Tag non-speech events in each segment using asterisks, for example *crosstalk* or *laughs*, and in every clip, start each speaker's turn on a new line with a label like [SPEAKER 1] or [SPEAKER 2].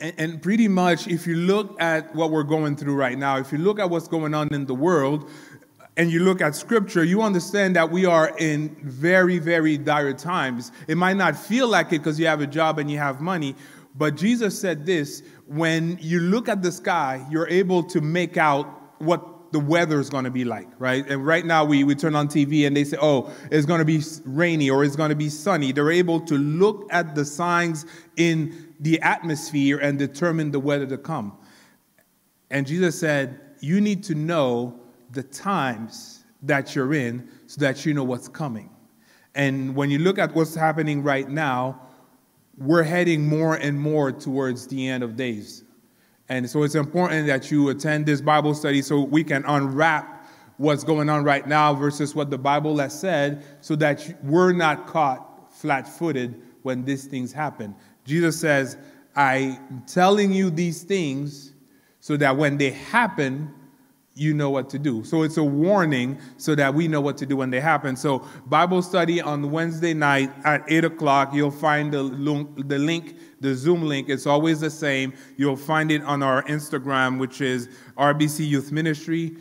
[SPEAKER 1] And, and pretty much, if you look at what we're going through right now, if you look at what's going on in the world, and you look at scripture, you understand that we are in very, very dire times. It might not feel like it because you have a job and you have money, but Jesus said this when you look at the sky, you're able to make out what the weather is going to be like, right? And right now we, we turn on TV and they say, oh, it's going to be rainy or it's going to be sunny. They're able to look at the signs in the atmosphere and determine the weather to come. And Jesus said, you need to know the times that you're in so that you know what's coming. And when you look at what's happening right now, we're heading more and more towards the end of days. And so it's important that you attend this Bible study so we can unwrap what's going on right now versus what the Bible has said so that we're not caught flat footed when these things happen. Jesus says, I'm telling you these things so that when they happen, you know what to do. So it's a warning so that we know what to do when they happen. So Bible study on Wednesday night at 8 o'clock. You'll find the, link, the Zoom link. It's always the same. You'll find it on our Instagram, which is RBC Youth Ministry,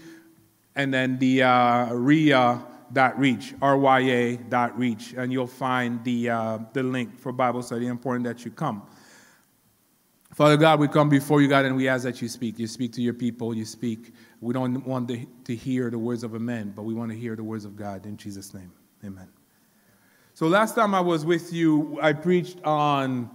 [SPEAKER 1] and then the uh, RIA dot reach rya dot reach and you'll find the uh, the link for bible study important that you come father god we come before you god and we ask that you speak you speak to your people you speak we don't want to, to hear the words of a man, but we want to hear the words of God. In Jesus' name, amen. So, last time I was with you, I preached on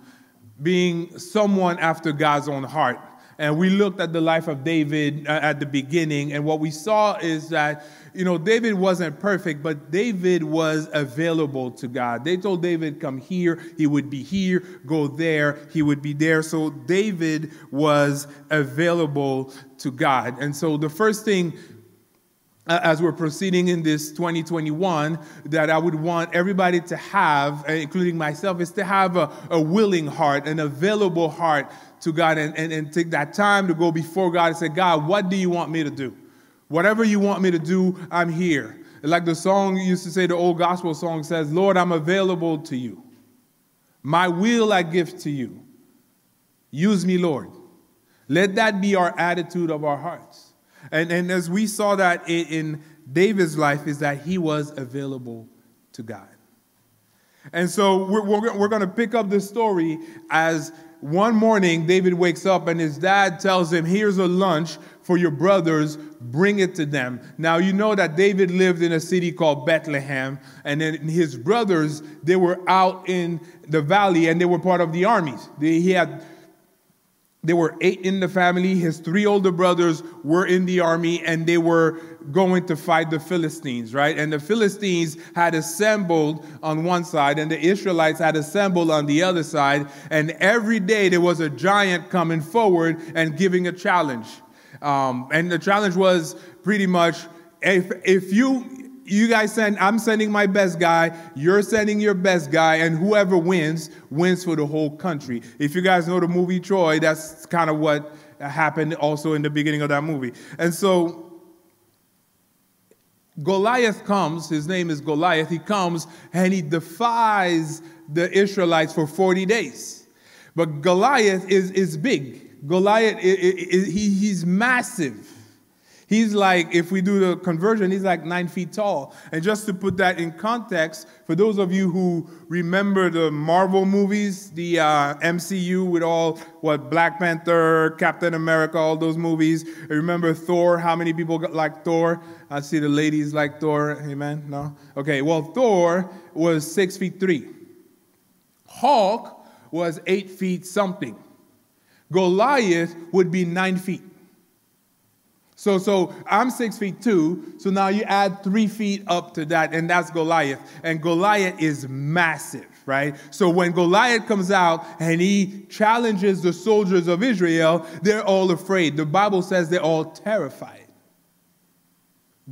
[SPEAKER 1] being someone after God's own heart. And we looked at the life of David uh, at the beginning, and what we saw is that you know, David wasn't perfect, but David was available to God. They told David, come here, he would be here, go there, he would be there. So David was available to God. And so the first thing uh, as we're proceeding in this 2021 that I would want everybody to have, uh, including myself, is to have a, a willing heart, an available heart to God, and, and, and take that time to go before God and say, God, what do you want me to do? Whatever you want me to do, I'm here. Like the song used to say, the old gospel song says, Lord, I'm available to you. My will I give to you. Use me, Lord. Let that be our attitude of our hearts. And, and as we saw that in, in David's life, is that he was available to God. And so we're, we're, we're going to pick up this story as one morning David wakes up and his dad tells him, Here's a lunch for your brothers, bring it to them. Now, you know that David lived in a city called Bethlehem, and then his brothers, they were out in the valley and they were part of the armies. They, he had there were eight in the family. His three older brothers were in the army and they were going to fight the Philistines, right? And the Philistines had assembled on one side and the Israelites had assembled on the other side. And every day there was a giant coming forward and giving a challenge. Um, and the challenge was pretty much if, if you you guys send i'm sending my best guy you're sending your best guy and whoever wins wins for the whole country if you guys know the movie troy that's kind of what happened also in the beginning of that movie and so goliath comes his name is goliath he comes and he defies the israelites for 40 days. But goliath is, is big. Goliath he, he's massive He's like, if we do the conversion, he's like nine feet tall. And just to put that in context, for those of you who remember the Marvel movies, the uh, MCU with all, what, Black Panther, Captain America, all those movies. Remember Thor? How many people like Thor? I see the ladies like Thor. Amen? No? Okay, well, Thor was six feet three. Hulk was eight feet something. Goliath would be nine feet. So, so I'm six feet two. So now you add three feet up to that, and that's Goliath. And Goliath is massive, right? So when Goliath comes out and he challenges the soldiers of Israel, they're all afraid. The Bible says they're all terrified.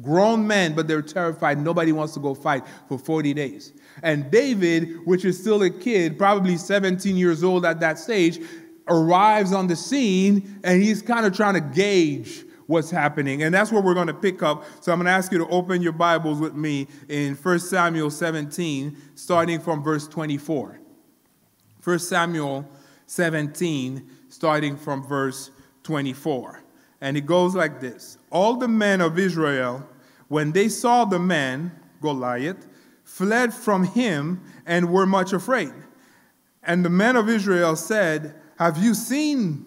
[SPEAKER 1] Grown men, but they're terrified. Nobody wants to go fight for 40 days. And David, which is still a kid, probably 17 years old at that stage, arrives on the scene and he's kind of trying to gauge what's happening. And that's where we're going to pick up. So I'm going to ask you to open your Bibles with me in 1 Samuel 17, starting from verse 24. 1 Samuel 17, starting from verse 24. And it goes like this All the men of Israel, when they saw the man, Goliath, fled from him and were much afraid. And the men of Israel said, Have you seen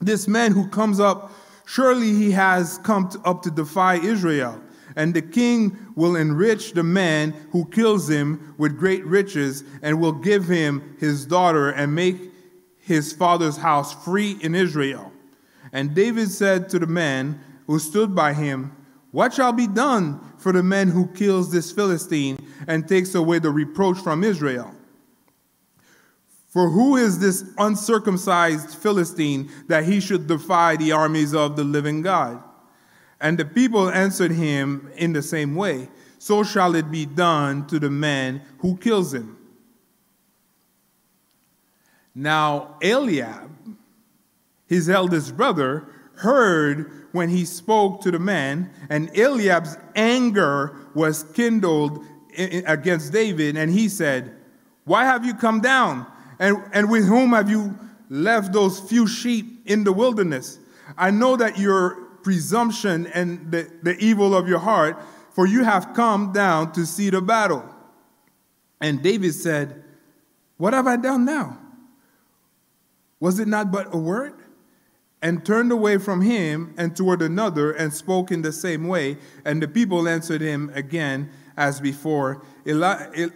[SPEAKER 1] this man who comes up? Surely he has come to, up to defy Israel. And the king will enrich the man who kills him with great riches, and will give him his daughter, and make his father's house free in Israel. And David said to the man who stood by him, What shall be done for the man who kills this Philistine and takes away the reproach from Israel? For who is this uncircumcised Philistine that he should defy the armies of the living God? And the people answered him in the same way So shall it be done to the man who kills him. Now, Eliab, his eldest brother, heard when he spoke to the man, and Eliab's anger was kindled against David, and he said, Why have you come down? And, and with whom have you left those few sheep in the wilderness? I know that your presumption and the, the evil of your heart, for you have come down to see the battle. And David said, What have I done now? Was it not but a word? And turned away from him and toward another and spoke in the same way. And the people answered him again as before, Eli,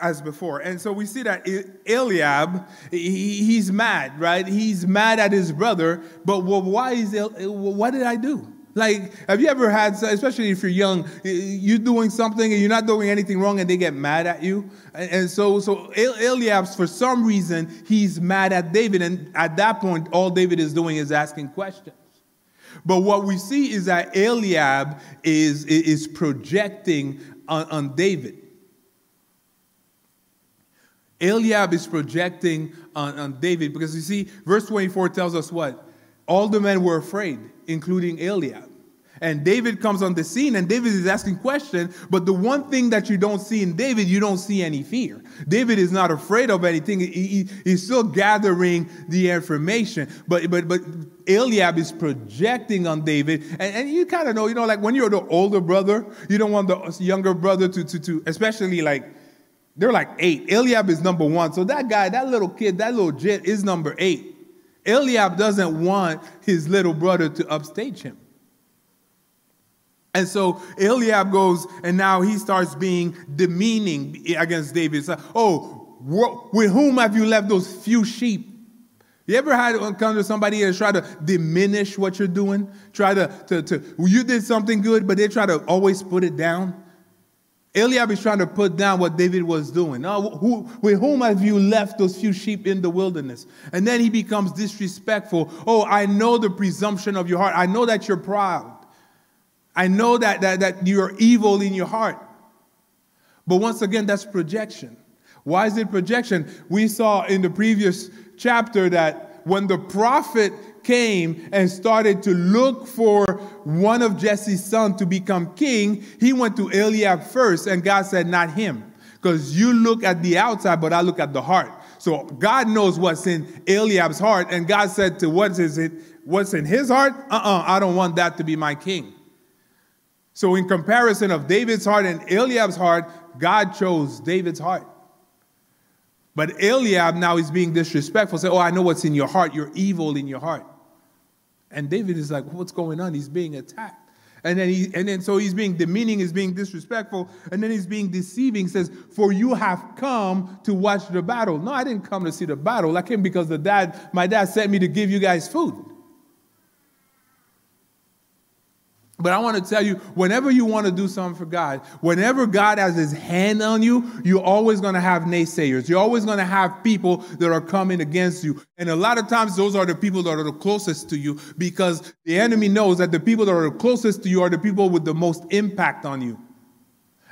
[SPEAKER 1] as before. And so we see that Eliab, he's mad, right? He's mad at his brother. But why is what did I do? Like, have you ever had, especially if you're young, you're doing something and you're not doing anything wrong and they get mad at you? And so, so Eliab, for some reason, he's mad at David. And at that point, all David is doing is asking questions. But what we see is that Eliab is, is projecting on, on David. Eliab is projecting on, on David because you see, verse 24 tells us what? All the men were afraid including Eliab. And David comes on the scene, and David is asking questions. But the one thing that you don't see in David, you don't see any fear. David is not afraid of anything. He, he, he's still gathering the information. But but but Eliab is projecting on David, and, and you kind of know, you know, like when you're the older brother, you don't want the younger brother to to to, especially like they're like eight. Eliab is number one, so that guy, that little kid, that little jet is number eight. Eliab doesn't want his little brother to upstage him. And so Eliab goes, and now he starts being demeaning against David. So, oh, with whom have you left those few sheep? You ever had to encounter somebody that try to diminish what you're doing? Try to, to, to, you did something good, but they try to always put it down? Eliab is trying to put down what David was doing. Now, who, with whom have you left those few sheep in the wilderness? And then he becomes disrespectful. Oh, I know the presumption of your heart. I know that you're proud. I know that, that, that you're evil in your heart. But once again, that's projection. Why is it projection? We saw in the previous chapter that when the prophet came and started to look for one of Jesse's sons to become king, he went to Eliab first, and God said, Not him. Because you look at the outside, but I look at the heart. So God knows what's in Eliab's heart, and God said to what is it, what's in his heart? Uh-uh, I don't want that to be my king. So in comparison of David's heart and Eliab's heart, God chose David's heart. But Eliab now is being disrespectful. Say, Oh, I know what's in your heart. You're evil in your heart. And David is like, What's going on? He's being attacked. And then, he, and then so he's being demeaning, he's being disrespectful, and then he's being deceiving. Says, "For you have come to watch the battle." No, I didn't come to see the battle. I came because the dad, my dad, sent me to give you guys food. But I want to tell you, whenever you want to do something for God, whenever God has his hand on you, you're always going to have naysayers. You're always going to have people that are coming against you. And a lot of times, those are the people that are the closest to you because the enemy knows that the people that are the closest to you are the people with the most impact on you.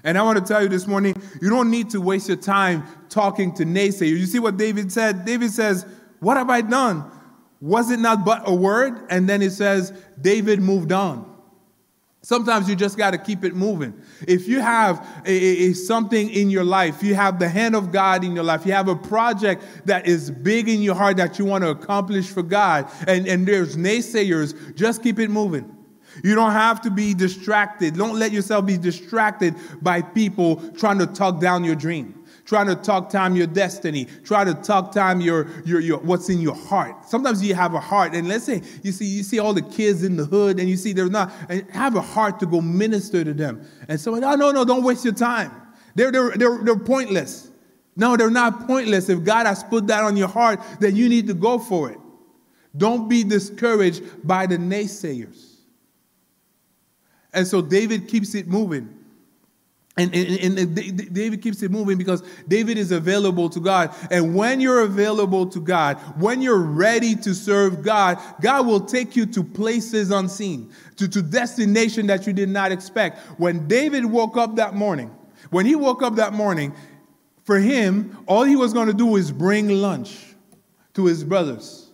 [SPEAKER 1] And I want to tell you this morning, you don't need to waste your time talking to naysayers. You see what David said? David says, What have I done? Was it not but a word? And then it says, David moved on. Sometimes you just got to keep it moving. If you have a, a, something in your life, you have the hand of God in your life, you have a project that is big in your heart that you want to accomplish for God, and, and there's naysayers, just keep it moving. You don't have to be distracted. Don't let yourself be distracted by people trying to talk down your dream trying to talk time your destiny, try to talk time your, your, your what's in your heart. Sometimes you have a heart, and let's say you see you see all the kids in the hood, and you see they're not, and have a heart to go minister to them. And someone, oh no, no, don't waste your time. They're they're they're, they're pointless. No, they're not pointless. If God has put that on your heart, then you need to go for it. Don't be discouraged by the naysayers. And so David keeps it moving. And, and, and, David keeps it moving because David is available to God. And when you're available to God, when you're ready to serve God, God will take you to places unseen, to, to destination that you did not expect. When David woke up that morning, when he woke up that morning, for him, all he was going to do was bring lunch to his brothers.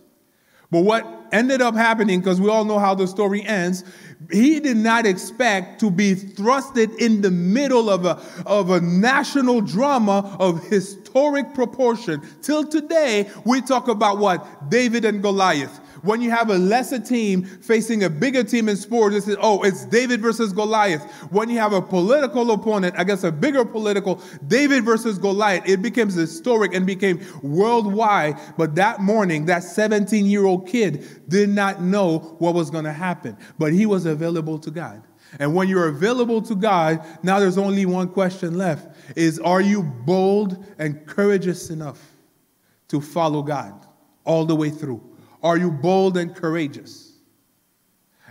[SPEAKER 1] But what ended up happening, because we all know how the story ends, he did not expect to be thrusted in the middle of a, of a national drama of historic proportion. Till today, we talk about what? David and Goliath. When you have a lesser team facing a bigger team in sports, it's, oh, it's David versus Goliath. When you have a political opponent, guess a bigger political, David versus Goliath, it becomes historic and became worldwide. But that morning, that 17 year old kid did not know what was going to happen, but he was available to God. And when you're available to God, now there's only one question left is are you bold and courageous enough to follow God all the way through? Are you bold and courageous?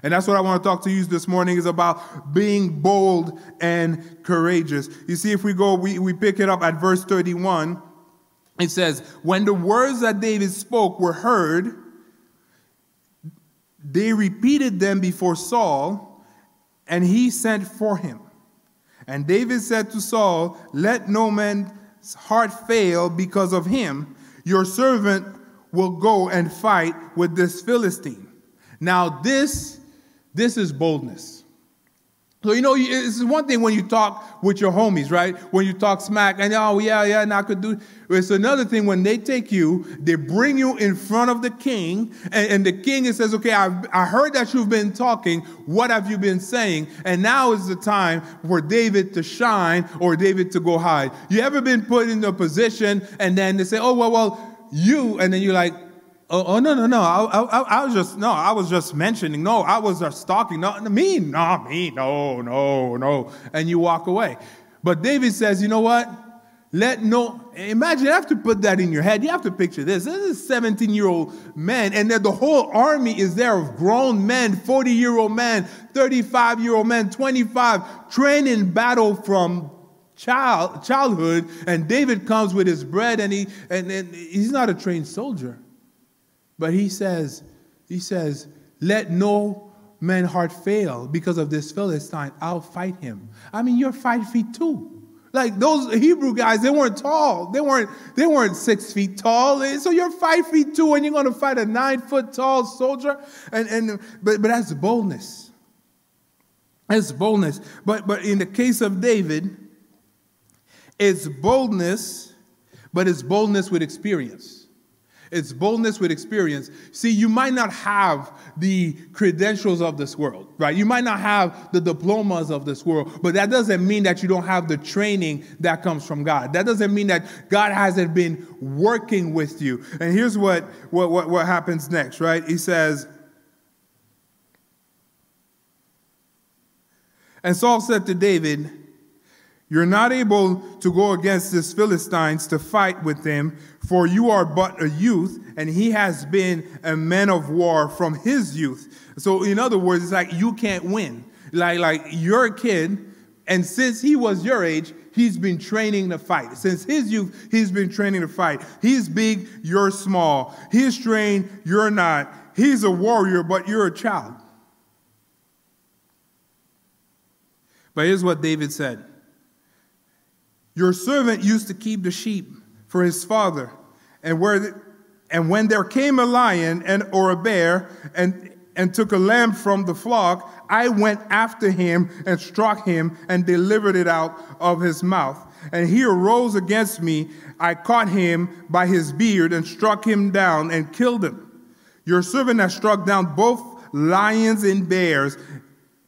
[SPEAKER 1] And that's what I want to talk to you this morning is about being bold and courageous. You see, if we go, we, we pick it up at verse 31. It says, When the words that David spoke were heard, they repeated them before Saul, and he sent for him. And David said to Saul, Let no man's heart fail because of him. Your servant will go and fight with this Philistine. Now, this, this is boldness. So, you know, it's one thing when you talk with your homies, right? When you talk smack and, oh, yeah, yeah, and I could do. It's another thing when they take you, they bring you in front of the king, and, and the king says, okay, I've, I heard that you've been talking. What have you been saying? And now is the time for David to shine or David to go hide. You ever been put in a position and then they say, oh, well, well, you, and then you're like, oh, oh no, no, no. I, I, I, was just, no, I was just mentioning. No, I was just talking. No, me, no, me, no, no, no. And you walk away. But David says, you know what? Let no, imagine, you have to put that in your head. You have to picture this. This is a 17 year old man, and then the whole army is there of grown men, 40 year old men, 35 year old men, 25, trained in battle from child, childhood, and David comes with his bread, and he and, and he's not a trained soldier, but he says, he says, let no man heart fail because of this Philistine. I'll fight him. I mean, you're five feet two. Like those Hebrew guys, they weren't tall. They weren't, they weren't six feet tall. So you're five feet two and you're gonna fight a nine foot tall soldier. And, and but, but that's boldness. That's boldness. But but in the case of David, it's boldness, but it's boldness with experience. It's boldness with experience. See, you might not have the credentials of this world, right? You might not have the diplomas of this world, but that doesn't mean that you don't have the training that comes from God. That doesn't mean that God hasn't been working with you. And here's what, what, what, what happens next, right? He says, And Saul said to David, you're not able to go against this Philistines to fight with him, for you are but a youth, and he has been a man of war from his youth. So, in other words, it's like you can't win. Like, like you're a kid, and since he was your age, he's been training to fight. Since his youth, he's been training to fight. He's big, you're small. He's trained, you're not. He's a warrior, but you're a child. But here's what David said. Your servant used to keep the sheep for his father, and where and when there came a lion and or a bear and and took a lamb from the flock, I went after him and struck him and delivered it out of his mouth. And he arose against me. I caught him by his beard and struck him down and killed him. Your servant has struck down both lions and bears,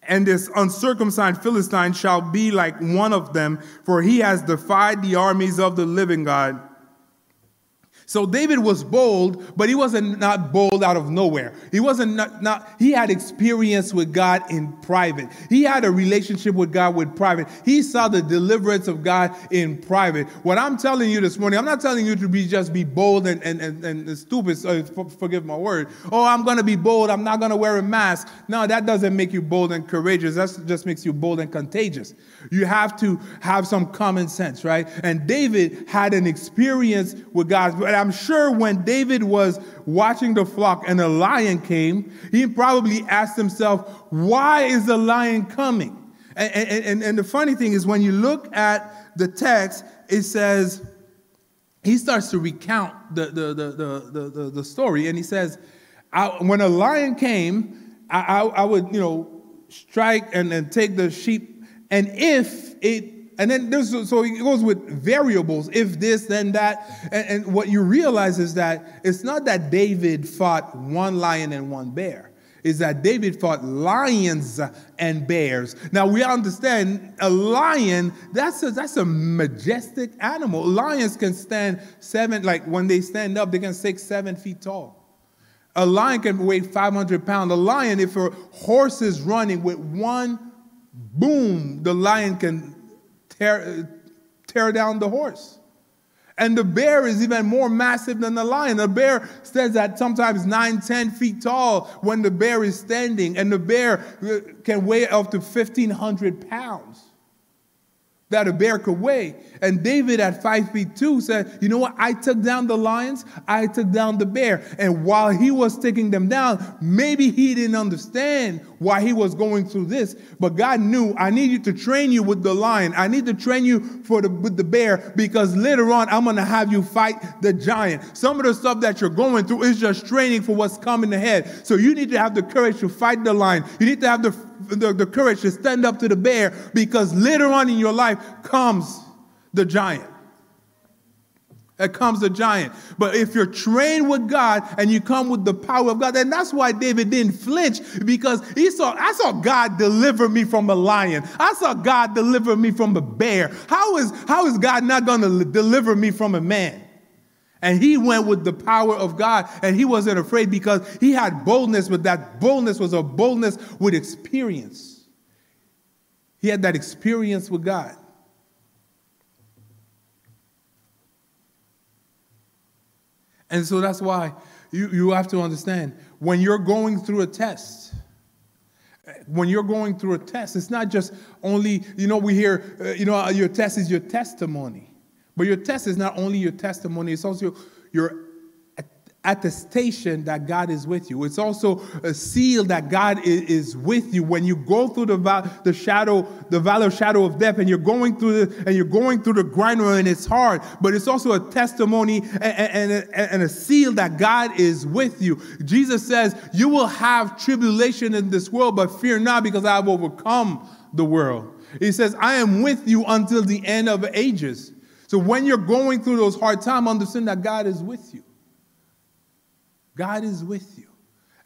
[SPEAKER 1] and this uncircumcised Philistine shall be like one of them, for he has defied the armies of the living God. So David was bold, but he wasn't not bold out of nowhere. He wasn't not, not, he had experience with God in private. He had a relationship with God with private. He saw the deliverance of God in private. What I'm telling you this morning, I'm not telling you to be just be bold and, and, and, and stupid, so forgive my word. Oh, I'm gonna be bold, I'm not gonna wear a mask. No, that doesn't make you bold and courageous. That just makes you bold and contagious. You have to have some common sense, right? And David had an experience with God I'm sure when David was watching the flock and a lion came, he probably asked himself, Why is the lion coming? And, and, and the funny thing is, when you look at the text, it says, he starts to recount the, the, the, the, the, the story, and he says, When a lion came, I, I, I would, you know, strike and, and take the sheep, and if it and then there's so it goes with variables if this then that. And, and, what you realize is that it's not that david fought one lion and one bear. Is that david fought lions and bears. Now we understand a lion that's a, that's a majestic animal. Lions can stand seven like when they stand up they can six seven feet tall. A lion can weigh 500 pounds. A lion if a horse is running with one boom the lion can tear, tear down the horse. And the bear is even more massive than the lion. The bear stands at sometimes 9, 10 feet tall when the bear is standing, and the bear uh, can weigh up to 1,500 pounds that a bear could weigh. And David at five feet two said, You know what? I took down the lions, I took down the bear. And while he was taking them down, maybe he didn't understand why he was going through this. But God knew, I need you to train you with the lion. I need to train you for the, with the bear because later on I'm going to have you fight the giant. Some of the stuff that you're going through is just training for what's coming ahead. So you need to have the courage to fight the lion. You need to have the the, the courage to stand up to the bear because later on in your life comes the giant. It comes a giant. But if you're trained with God and you come with the power of God, and that's why David didn't flinch because he saw, I saw God deliver me from a lion. I saw God deliver me from a bear. How is, how is God not going to deliver me from a man? And he went with the power of God and he wasn't afraid because he had boldness, but that boldness was a boldness with experience. He had that experience with God. And so that's why you, you have to understand when you're going through a test, when you're going through a test, it's not just only, you know, we hear, uh, you know, your test is your testimony. But your test is not only your testimony, it's also your attestation that God is with you. It's also a seal that God is, with you when you go through the, the shadow, the valley of shadow of death, and you're going through the, and you're going through the grinder, and it's hard. But it's also a testimony and, and, and a seal that God is with you. Jesus says, "You will have tribulation in this world, but fear not, because I have overcome the world." He says, "I am with you until the end of ages." So when you're going through those hard times, understand that God is with you. God is with you.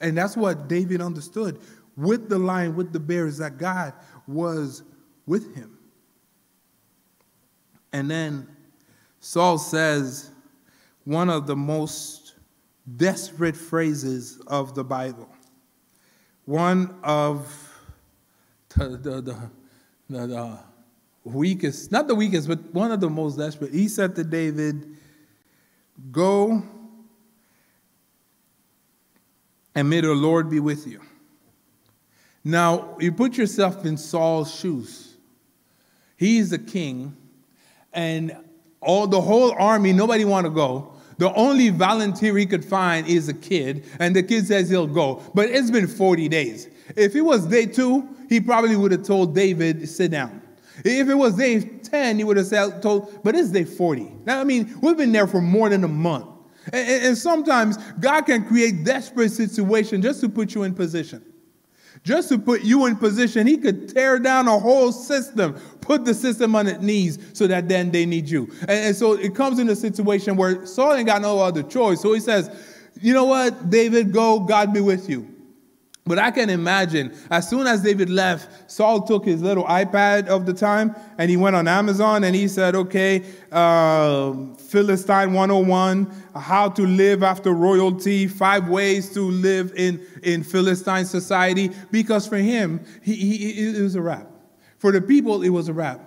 [SPEAKER 1] And that's what David understood with the lion, with the bear, is that God was with him. And then Saul says one of the most desperate phrases of the Bible. One of the, the, the, the weakest, not the weakest, but one of the most desperate. He said to David, Go and may the Lord be with you. Now, you put yourself in Saul's shoes. He's the king, and all the whole army, nobody want to go. The only volunteer he could find is a kid, and the kid says he'll go. But it's been 40 days. If it was day two, he probably would have told David, sit down. If it was day 10, he would have told, but it's day 40. Now, I mean, we've been there for more than a month. And, and sometimes God can create desperate situations just to put you in position. Just to put you in position, he could tear down a whole system, put the system on its knees so that then they need you. And, and, so it comes in a situation where Saul ain't got no other choice. So he says, You know what, David, go, God be with you. But I can imagine as soon as David left, Saul took his little iPad of the time and he went on Amazon and he said, okay, uh, Philistine 101, how to live after royalty, five ways to live in, in Philistine society. Because for him, he, he, it was a wrap. For the people, it was a wrap.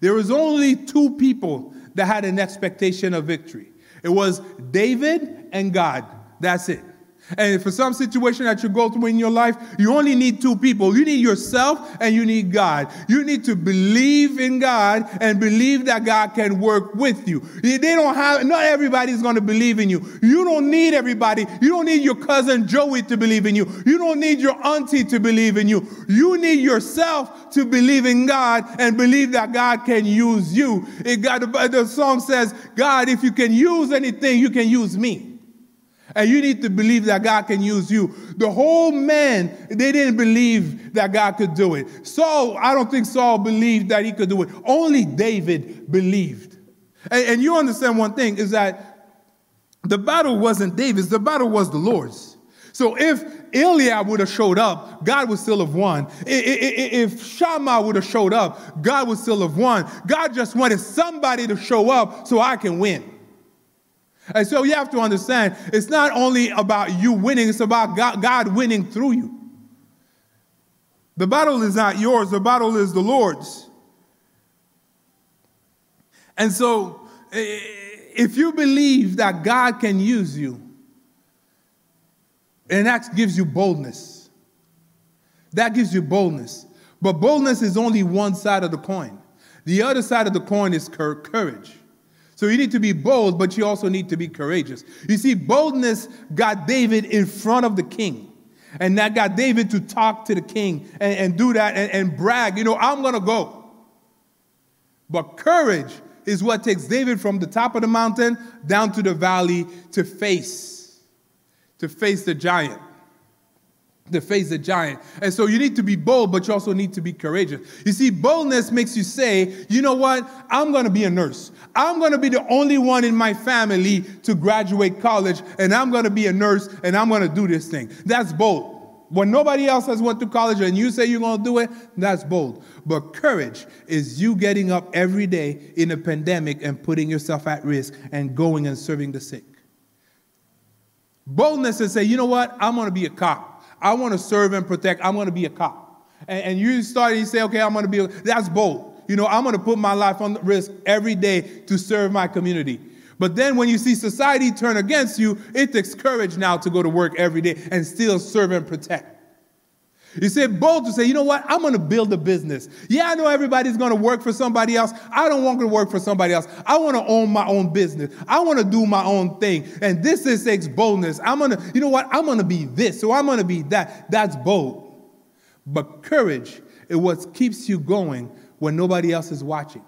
[SPEAKER 1] There was only two people that had an expectation of victory. It was David and God. That's it. And for some situation that you go through in your life, you only need two people. You need yourself and you need God. You need to believe in God and believe that God can work with you. They don't have, not everybody's going to believe in you. You don't need everybody. You don't need your cousin Joey to believe in you. You don't need your auntie to believe in you. You need yourself to believe in God and believe that God can use you. It got, the song says, God, if you can use anything, you can use me. And you need to believe that God can use you. The whole man, they didn't believe that God could do it. Saul, I don't think Saul believed that he could do it. Only David believed. And, and you understand one thing is that the battle wasn't David's, the battle was the Lord's. So if Eliab would have showed up, God would still have won. If Shammah would have showed up, God would still have won. God just wanted somebody to show up so I can win. And so you have to understand it's not only about you winning, it's about God, winning through you. The battle is not yours, the battle is the Lord's. And so, if you believe that God can use you, and that gives you boldness, that gives you boldness. But boldness is only one side of the coin. The other side of the coin is courage. So you need to be bold, but you also need to be courageous. You see, boldness got David in front of the king. And that got David to talk to the king and, and do that and, and brag, you know, I'm going to go. But courage is what takes David from the top of the mountain down to the valley to face, to face the giant to face the giant. And so you need to be bold, but you also need to be courageous. You see, boldness makes you say, you know what? I'm going to be a nurse. I'm going to be the only one in my family to graduate college, and I'm going to be a nurse, and I'm going to do this thing. That's bold. When nobody else has went to college and you say you're going to do it, that's bold. But courage is you getting up every day in a pandemic and putting yourself at risk and going and serving the sick. Boldness is say, you know what? I'm going to be a cop. I want to serve and protect. I'm going to be a cop. And, and you start, you say, okay, I'm going to be, a, that's bold. You know, I'm going to put my life on the risk every day to serve my community. But then when you see society turn against you, it takes courage now to go to work every day and still serve and protect. You say bold to say, you know what? I'm going to build a business. Yeah, I know everybody's going to work for somebody else. I don't want to work for somebody else. I want to own my own business. I want to do my own thing. And this is takes boldness. I'm going to, you know what? I'm going to be this. So I'm going to be that. That's bold. But courage is what keeps you going when nobody else is watching.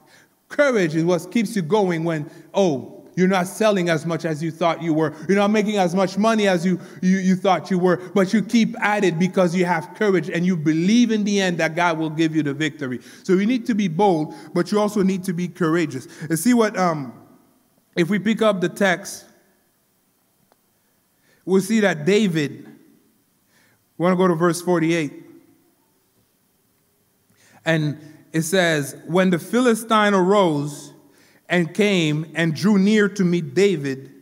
[SPEAKER 1] Courage is what keeps you going when, oh, you're not selling as much as you thought you were. You're not making as much money as you, you, you thought you were. But you keep at it because you have courage and you believe in the end that God will give you the victory. So you need to be bold, but you also need to be courageous. And see what, um, if we pick up the text, we'll see that David, we want to go to verse 48. And it says, When the Philistine arose, and came and drew near to meet David.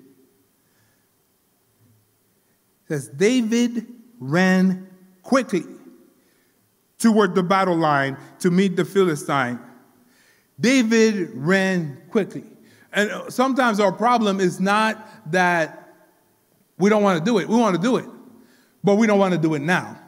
[SPEAKER 1] It says David ran quickly toward the battle line to meet the Philistine. David ran quickly. And sometimes our problem is not that we don't want to do it. We want to do it, but we don't want to do it now.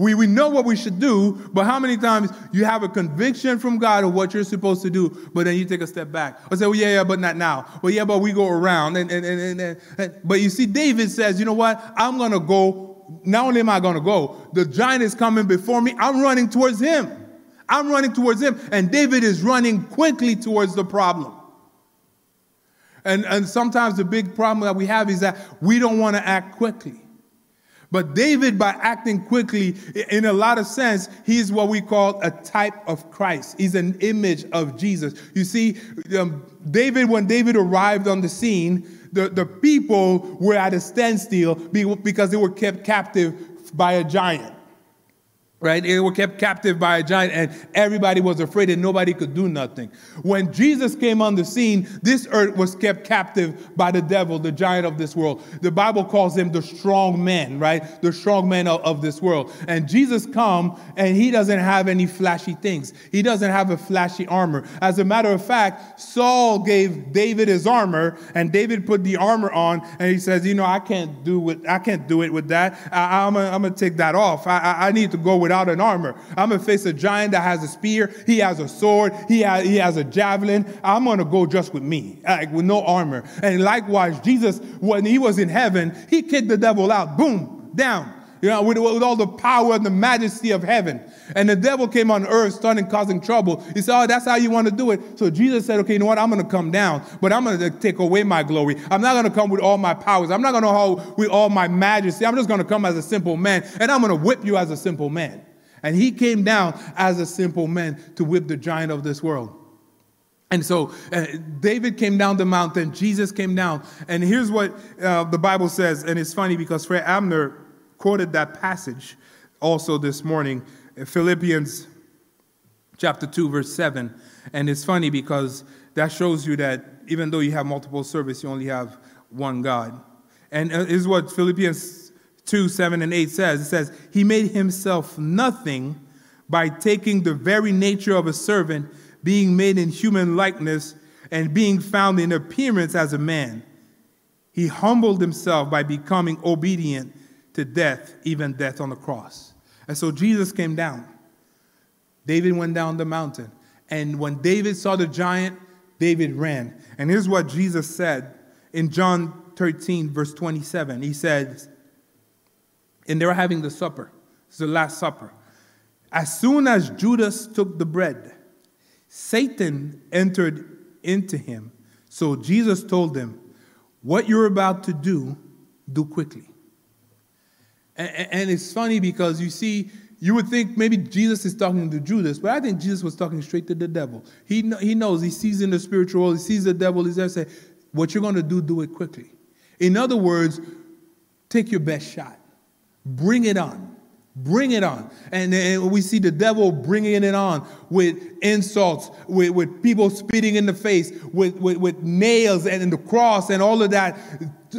[SPEAKER 1] We, we know what we should do, but how many times you have a conviction from God of what you're supposed to do, but then you take a step back. Or say, well, yeah, yeah, but not now. Well, yeah, but we go around. And, and, and, and, and But you see, David says, you know what? I'm going to go. Not only am I going to go, the giant is coming before me. I'm running towards him. I'm running towards him. And David is running quickly towards the problem. And, and sometimes the big problem that we have is that we don't want to act quickly. But David, by acting quickly, in a lot of sense, he's what we call a type of Christ. He's an image of Jesus. You see, um, David, when David arrived on the scene, the, the people were at a standstill because they were kept captive by a giant right? They were kept captive by a giant, and everybody was afraid, and nobody could do nothing. When Jesus came on the scene, this earth was kept captive by the devil, the giant of this world. The Bible calls him the strong man, right? The strong man of, of this world. And Jesus come, and he doesn't have any flashy things. He doesn't have a flashy armor. As a matter of fact, Saul gave David his armor, and David put the armor on, and he says, "You know, I can't do it. I can't do it with that. I, am gonna take that off. I, I, I need to go with." Without an armor. I'm going to face a giant that has a spear. He has a sword. He has, he has a javelin. I'm going to go just with me, like with no armor. And likewise, Jesus, when he was in heaven, he kicked the devil out. Boom, down you know, with, with, all the power and the majesty of heaven. And the devil came on earth, starting causing trouble. He said, Oh, that's how you want to do it. So Jesus said, Okay, you know what? I'm going to come down, but I'm going to take away my glory. I'm not going to come with all my powers. I'm not going to hold with all my majesty. I'm just going to come as a simple man, and I'm going to whip you as a simple man. And he came down as a simple man to whip the giant of this world. And so uh, David came down the mountain, Jesus came down. And here's what uh, the Bible says, and it's funny because Fred Abner quoted that passage also this morning, Philippians chapter 2, verse 7. And it's funny because that shows you that even though you have multiple service, you only have one God. And uh, is what Philippians 2 7 and 8 says. It says, He made himself nothing by taking the very nature of a servant, being made in human likeness, and being found in appearance as a man. He humbled himself by becoming obedient to death, even death on the cross. And so Jesus came down. David went down the mountain. And when David saw the giant, David ran. And here's what Jesus said in John 13, verse 27. He says, and they were having the supper. It's the Last Supper. As soon as Judas took the bread, Satan entered into him. So Jesus told them, What you're about to do, do quickly. And, and it's funny because you see, you would think maybe Jesus is talking to Judas, but I think Jesus was talking straight to the devil. He, he knows, he sees in the spiritual world, he sees the devil, he's there say, What you're going to do, do it quickly. In other words, take your best shot. Bring it on. Bring it on. And, and, we see the devil bringing it on with insults, with, with people spitting in the face, with, with, with nails and the cross and all of that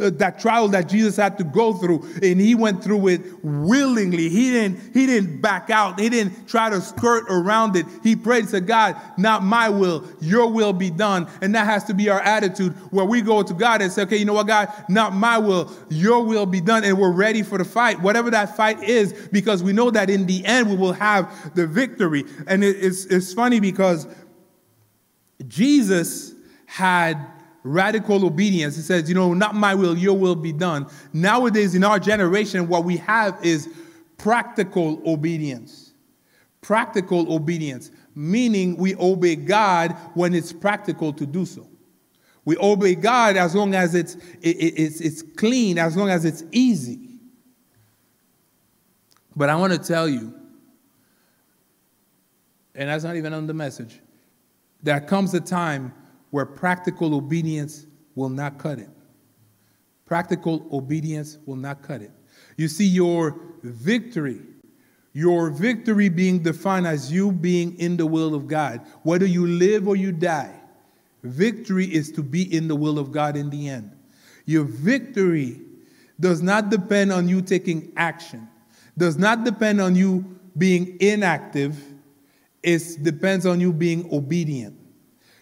[SPEAKER 1] uh, that trial that Jesus had to go through, and he went through it willingly. He didn't, he didn't back out. He didn't try to skirt around it. He prayed to God, not my will, your will be done. And that has to be our attitude where we go to God and say, okay, you know what, God, not my will, your will be done. And we're ready for the fight, whatever that fight is, because we know that in the end we will have the victory. And it's, it's funny because Jesus had radical obedience. It says, you know, not my will, your will be done. Nowadays, in our generation, what we have is practical obedience. Practical obedience, meaning we obey God when it's practical to do so. We obey God as long as it's, it, it's, it's clean, as long as it's easy. But I want to tell you, and that's not even on the message, there comes a time where practical obedience will not cut it. Practical obedience will not cut it. You see, your victory, your victory being defined as you being in the will of God, whether you live or you die, victory is to be in the will of God in the end. Your victory does not depend on you taking action, does not depend on you being inactive, it depends on you being obedient.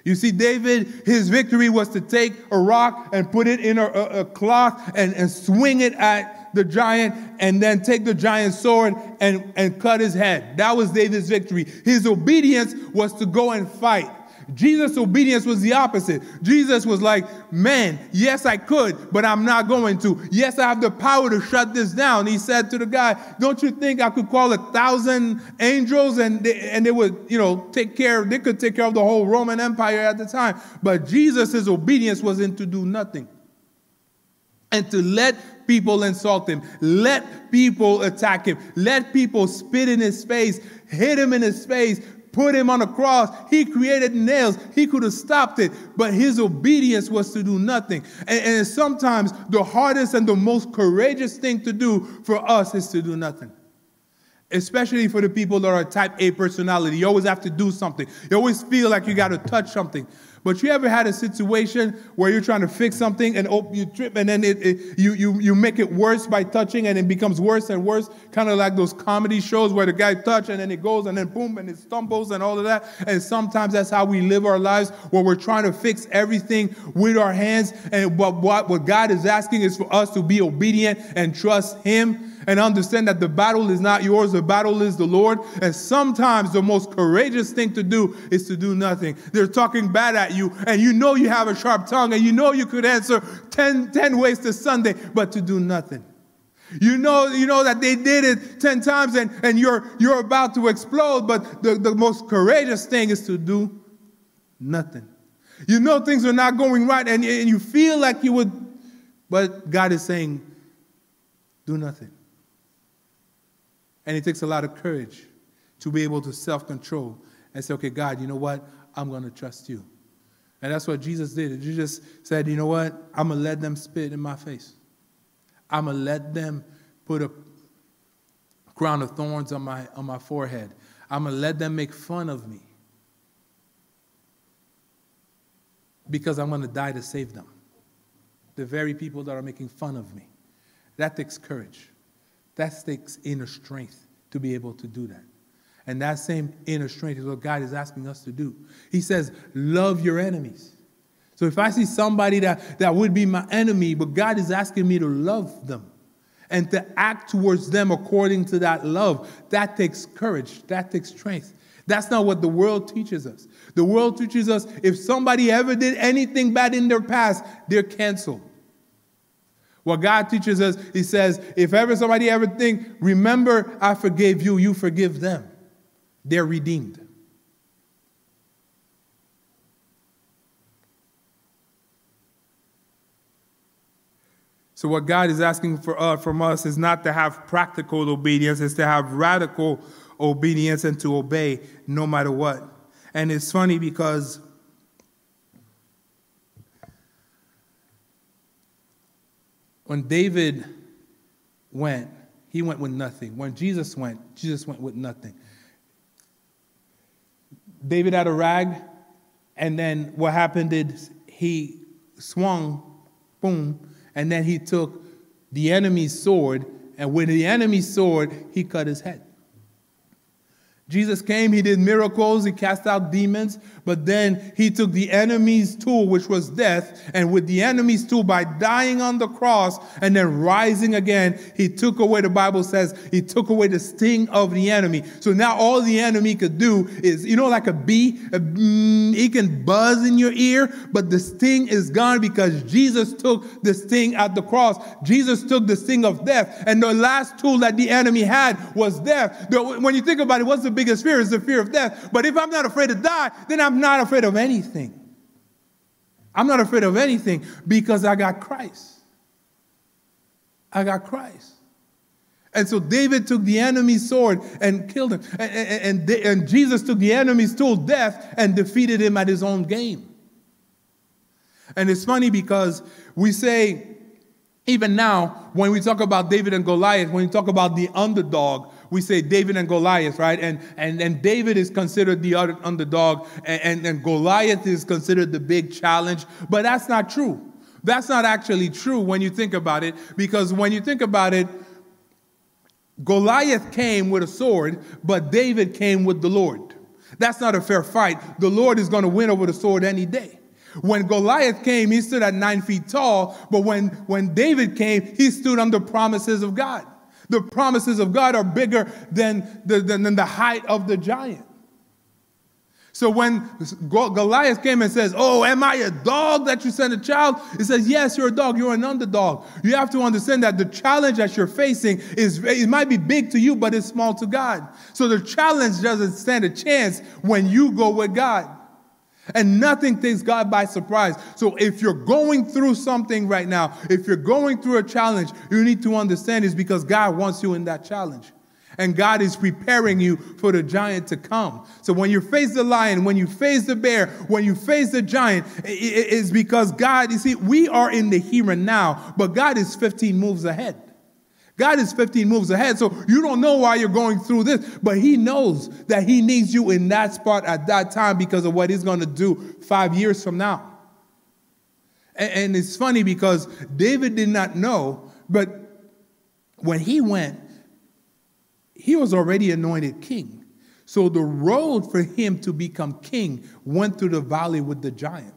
[SPEAKER 1] You see, David, his victory was to take a rock and put it in a, a, a, cloth and, and swing it at the giant and then take the giant's sword and, and cut his head. That was David's victory. His obedience was to go and fight. Jesus' obedience was the opposite. Jesus was like, Man, yes, I could, but I'm not going to. Yes, I have the power to shut this down. He said to the guy, Don't you think I could call a thousand angels and they, and they would, you know, take care, they could take care of the whole Roman Empire at the time. But Jesus' obedience was in to do nothing and to let people insult him, let people attack him, let people spit in his face, hit him in his face, put him on a cross. He created nails. He could have stopped it, but his obedience was to do nothing. And, and, sometimes the hardest and the most courageous thing to do for us is to do nothing. Especially for the people that are type A personality. You always have to do something. You always feel like you got to touch something. But you ever had a situation where you're trying to fix something and oh, you trip and then it, it, you, you, you make it worse by touching and it becomes worse and worse? Kind of like those comedy shows where the guy touches and then it goes and then boom and it stumbles and all of that. And sometimes that's how we live our lives where we're trying to fix everything with our hands. And what, what, what God is asking is for us to be obedient and trust Him and understand that the battle is not yours, the battle is the Lord. And sometimes the most courageous thing to do is to do nothing. They're talking bad at you, and you know you have a sharp tongue, and you know you could answer 10, 10 ways to Sunday, but to do nothing. You know, you know that they did it 10 times and, and you're, you're about to explode, but the, the most courageous thing is to do nothing. You know things are not going right and, and you feel like you would, but God is saying, do nothing. And it takes a lot of courage to be able to self control and say, okay, God, you know what? I'm going to trust you. And that's what Jesus did. Jesus said, you know what? I'm going to let them spit in my face. I'm going to let them put a crown of thorns on my, on my forehead. I'm going to let them make fun of me because I'm going to die to save them. The very people that are making fun of me. That takes courage. That takes inner strength to be able to do that. And that same inner strength is what God is asking us to do. He says, Love your enemies. So if I see somebody that, that would be my enemy, but God is asking me to love them and to act towards them according to that love, that takes courage, that takes strength. That's not what the world teaches us. The world teaches us if somebody ever did anything bad in their past, they're canceled. What God teaches us, He says, if ever somebody ever think, remember I forgave you, you forgive them. They're redeemed. So what God is asking for, uh, from us is not to have practical obedience, it's to have radical obedience and to obey no matter what. And it's funny because When David went, he went with nothing. When Jesus went, Jesus went with nothing. David had a rag, and then what happened is he swung, boom, and then he took the enemy's sword, and with the enemy's sword, he cut his head. Jesus came, he did miracles, he cast out demons, but then he took the enemy's tool, which was death, and with the enemy's tool, by dying on the cross and then rising again, he took away, the Bible says, he took away the sting of the enemy. So now all the enemy could do is, you know, like a bee, a, mm, he can buzz in your ear, but the sting is gone because Jesus took the sting at the cross. Jesus took the sting of death, and the last tool that the enemy had was death. When you think about it, what's the biggest fear is the fear of death. But if I'm not afraid to die, then I'm not afraid of anything. I'm not afraid of anything because I got Christ. I got Christ. And so David took the enemy's sword and killed him. And, and, and, and, Jesus took the enemy's tool, death, and defeated him at his own game. And it's funny because we say, even now, when we talk about David and Goliath, when we talk about the underdog, we say David and Goliath, right? And, and, and David is considered the underdog, and, and, and Goliath is considered the big challenge. But that's not true. That's not actually true when you think about it, because when you think about it, Goliath came with a sword, but David came with the Lord. That's not a fair fight. The Lord is going to win over the sword any day. When Goliath came, he stood at nine feet tall, but when, when David came, he stood on the promises of God. The promises of God are bigger than the, than, than the height of the giant. So when Goliath came and says, Oh, am I a dog that you send a child? He says, Yes, you're a dog. You're an underdog. You have to understand that the challenge that you're facing is, it might be big to you, but it's small to God. So the challenge doesn't stand a chance when you go with God. And nothing takes God by surprise. So if you're going through something right now, if you're going through a challenge, you need to understand is because God wants you in that challenge and God is preparing you for the giant to come. So when you face the lion, when you face the bear, when you face the giant, it is because God, you see, we are in the here and now, but God is 15 moves ahead. God is 15 moves ahead. So you don't know why you're going through this, but He knows that He needs you in that spot at that time because of what He's going to do five years from now. And, and it's funny because David did not know, but when he went, he was already anointed king. So the road for him to become king went through the valley with the giant.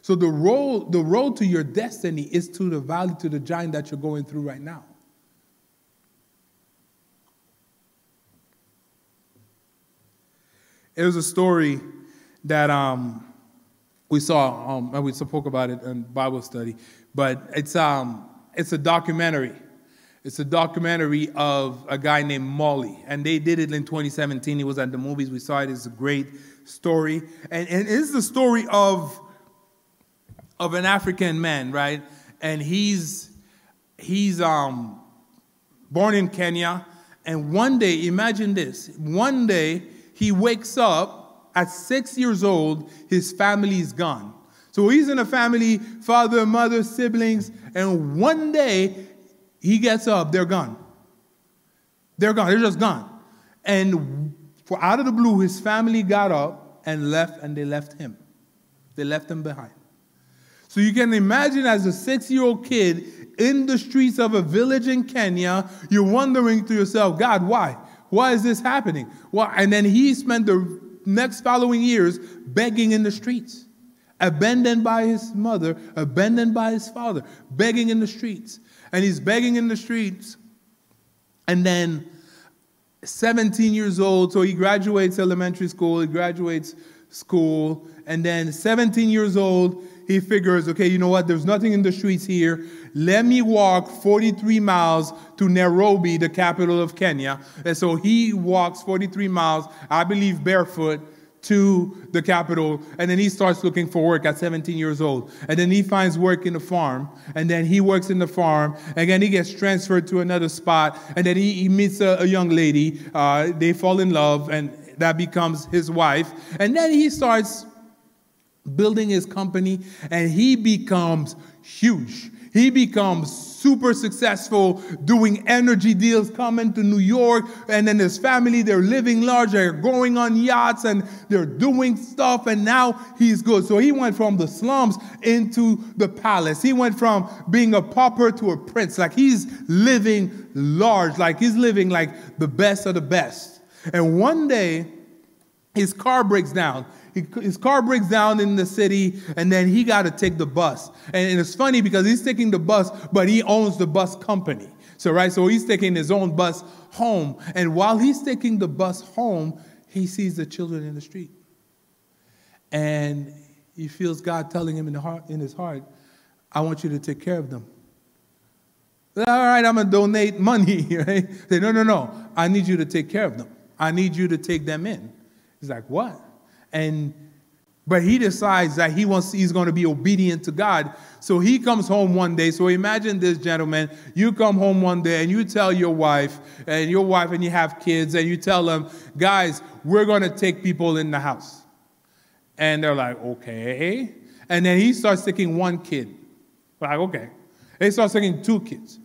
[SPEAKER 1] So the road, the road to your destiny is to the valley, to the giant that you're going through right now. It was a story that um, we saw, um, and we spoke about it in Bible study, but it's, um, it's a documentary it's a documentary of a guy named Mulli, and they did it in 2017. It was at the movies. We saw it. It's a great story, and, and it's the story of of an African man, right? And he's he's um, born in Kenya, and one day, imagine this: one day he wakes up at six years old. His family is gone. So he's in a family, father, mother, siblings, and one day he gets up, they're gone. They're gone, they're just gone. And for out of the blue, his family got up and left, and they left him. They left him behind. So you can imagine as a six year old kid in the streets of a village in Kenya, you're wondering to yourself, God, why? Why is this happening? Why? And then he spent the next following years begging in the streets, abandoned by his mother, abandoned by his father, begging in the streets and he's begging in the streets. And then 17 years old, so he graduates elementary school, he graduates school, and then 17 years old, he figures, okay, you know what, there's nothing in the streets here. Let me walk 43 miles to Nairobi, the capital of Kenya. And so he walks 43 miles, I believe barefoot, to the capital, and then he starts looking for work at 17 years old. And then he finds work in the farm, and then he works in the farm, and then he gets transferred to another spot, and then he, he meets a, a, young lady. Uh, they fall in love, and that becomes his wife. And then he starts building his company, and he becomes huge. He becomes super successful, doing energy deals, coming to New York, and then his family, they're living large, they're going on yachts, and they're doing stuff, and now he's good. So he went from the slums into the palace. He went from being a pauper to a prince. Like he's living large, like he's living like the best of the best. And one day, his car breaks down he, his car breaks down in the city, and then he got to take the bus. And, and it's funny because he's taking the bus, but he owns the bus company. So, right, so he's taking his own bus home. And while he's taking the bus home, he sees the children in the street. And he feels God telling him in, the heart, in his heart, I want you to take care of them. All right, I'm going to donate money. *laughs* Right? Say, no, no, no. I need you to take care of them. I need you to take them in. He's like, what? And but he decides that he wants he's going to be obedient to God. So he comes home one day. So imagine this gentleman, you come home one day and you tell your wife and your wife and you have kids and you tell them, "Guys, we're going to take people in the house." And they're like, "Okay." And then he starts taking one kid. Like, "Okay." They start taking two kids.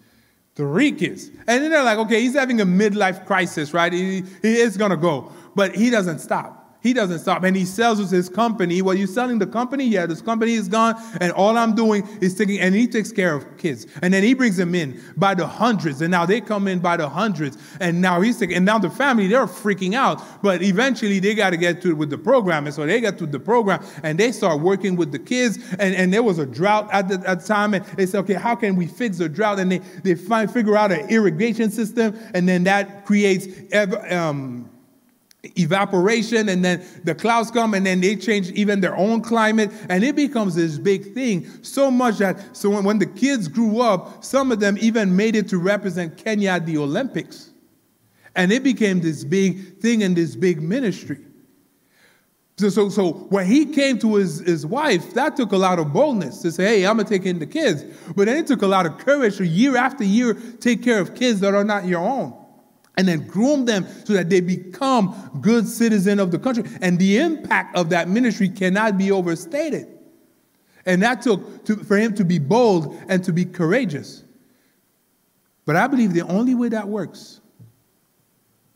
[SPEAKER 1] Three kids. And then they're like, okay, he's having a midlife crisis, right? He, he is going to go. But he doesn't stop. He doesn't stop and he sells his company. Well, you're selling the company? Yeah, this company is gone. And all I'm doing is taking, and he takes care of kids. And then he brings them in by the hundreds. And now they come in by the hundreds. And now he's taking, and now the family, they're freaking out. But eventually they got to get to it with the program. And so they get to the program and they start working with the kids. And, and there was a drought at the, at the time. And they said, okay, how can we fix the drought? And they, they find, figure out an irrigation system. And then that creates, um, evaporation and then the clouds come and then they change even their own climate and it becomes this big thing. So much that so when, when the kids grew up some of them even made it to represent kenya at the olympics. And it became this big thing and this big ministry. So, so, so when he came to his, his wife, that took a lot of boldness to say, hey, I'm going to take in the kids. But then it took a lot of courage to year after year take care of kids that are not your own and then groom them so that they become good citizens of the country. And the impact of that ministry cannot be overstated. And that took to, for him to be bold and to be courageous. But I believe the only way that works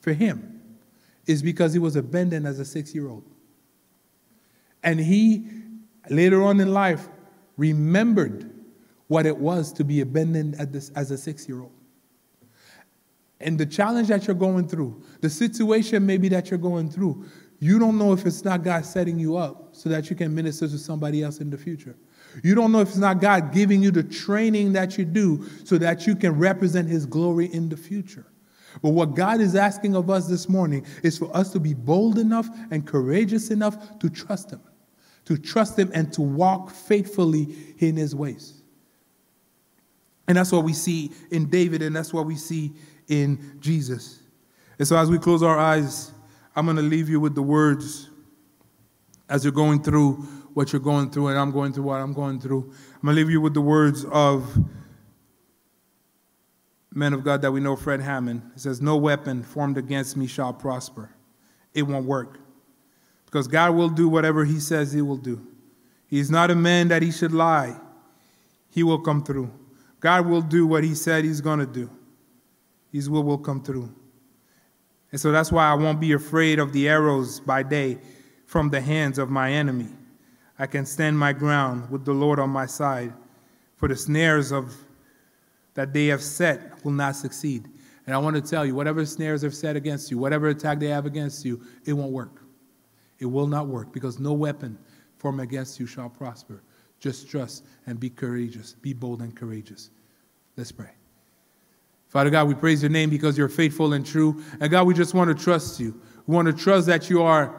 [SPEAKER 1] for him is because he was abandoned as a six year old. And he, later on in life, remembered what it was to be abandoned as a six year old. And the challenge that you're going through, the situation maybe that you're going through, you don't know if it's not God setting you up so that you can minister to somebody else in the future. You don't know if it's not God giving you the training that you do so that you can represent His glory in the future. But what God is asking of us this morning is for us to be bold enough and courageous enough to trust Him, to trust Him and to walk faithfully in His ways. And that's what we see in David, and that's what we see in Jesus. And so, as we close our eyes, I'm going to leave you with the words as you're going through what you're going through, and I'm going through what I'm going through. I'm going to leave you with the words of man of God that we know, Fred Hammond. He says, No weapon formed against me shall prosper. It won't work. Because God will do whatever He says He will do. He is not a man that He should lie. He will come through. God will do what He said He's going to do. His will will come through. And so that's why I won't be afraid of the arrows by day from the hands of my enemy. I can stand my ground with the Lord on my side, for the snares of that they have set will not succeed. And I want to tell you, whatever snares have set against you, whatever attack they have against you, it won't work. It will not work because no weapon formed against you shall prosper. Just trust and be courageous. Be bold and courageous. Let's pray. Father God, we praise your name because you're faithful and true. And God, we just want to trust you. We want to trust that you are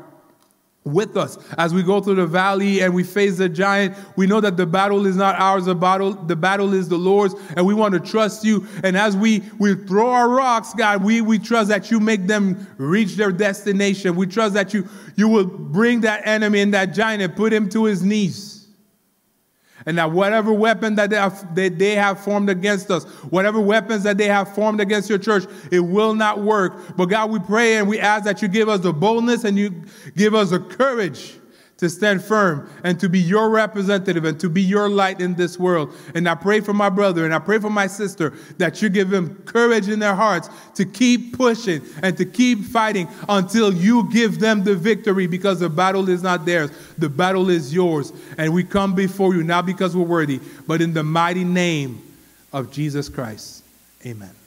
[SPEAKER 1] with us as we go through the valley and we face the giant. We know that the battle is not ours, the battle, the battle is the Lord's, and we want to trust you. And as we, we throw our rocks, God, we, we trust that you make them reach their destination. We trust that you, you will bring that enemy and that giant and put him to his knees. And that whatever weapon that they, have, that they have formed against us, whatever weapons that they have formed against your church, it will not work. But God, we pray and we ask that you give us the boldness and you give us the courage to stand firm and to be your representative and to be your light in this world. And I pray for my brother and I pray for my sister that you give them courage in their hearts to keep pushing and to keep fighting until you give them the victory because the battle is not theirs. The battle is yours. And we come before you not because we're worthy, but in the mighty name of Jesus Christ. Amen.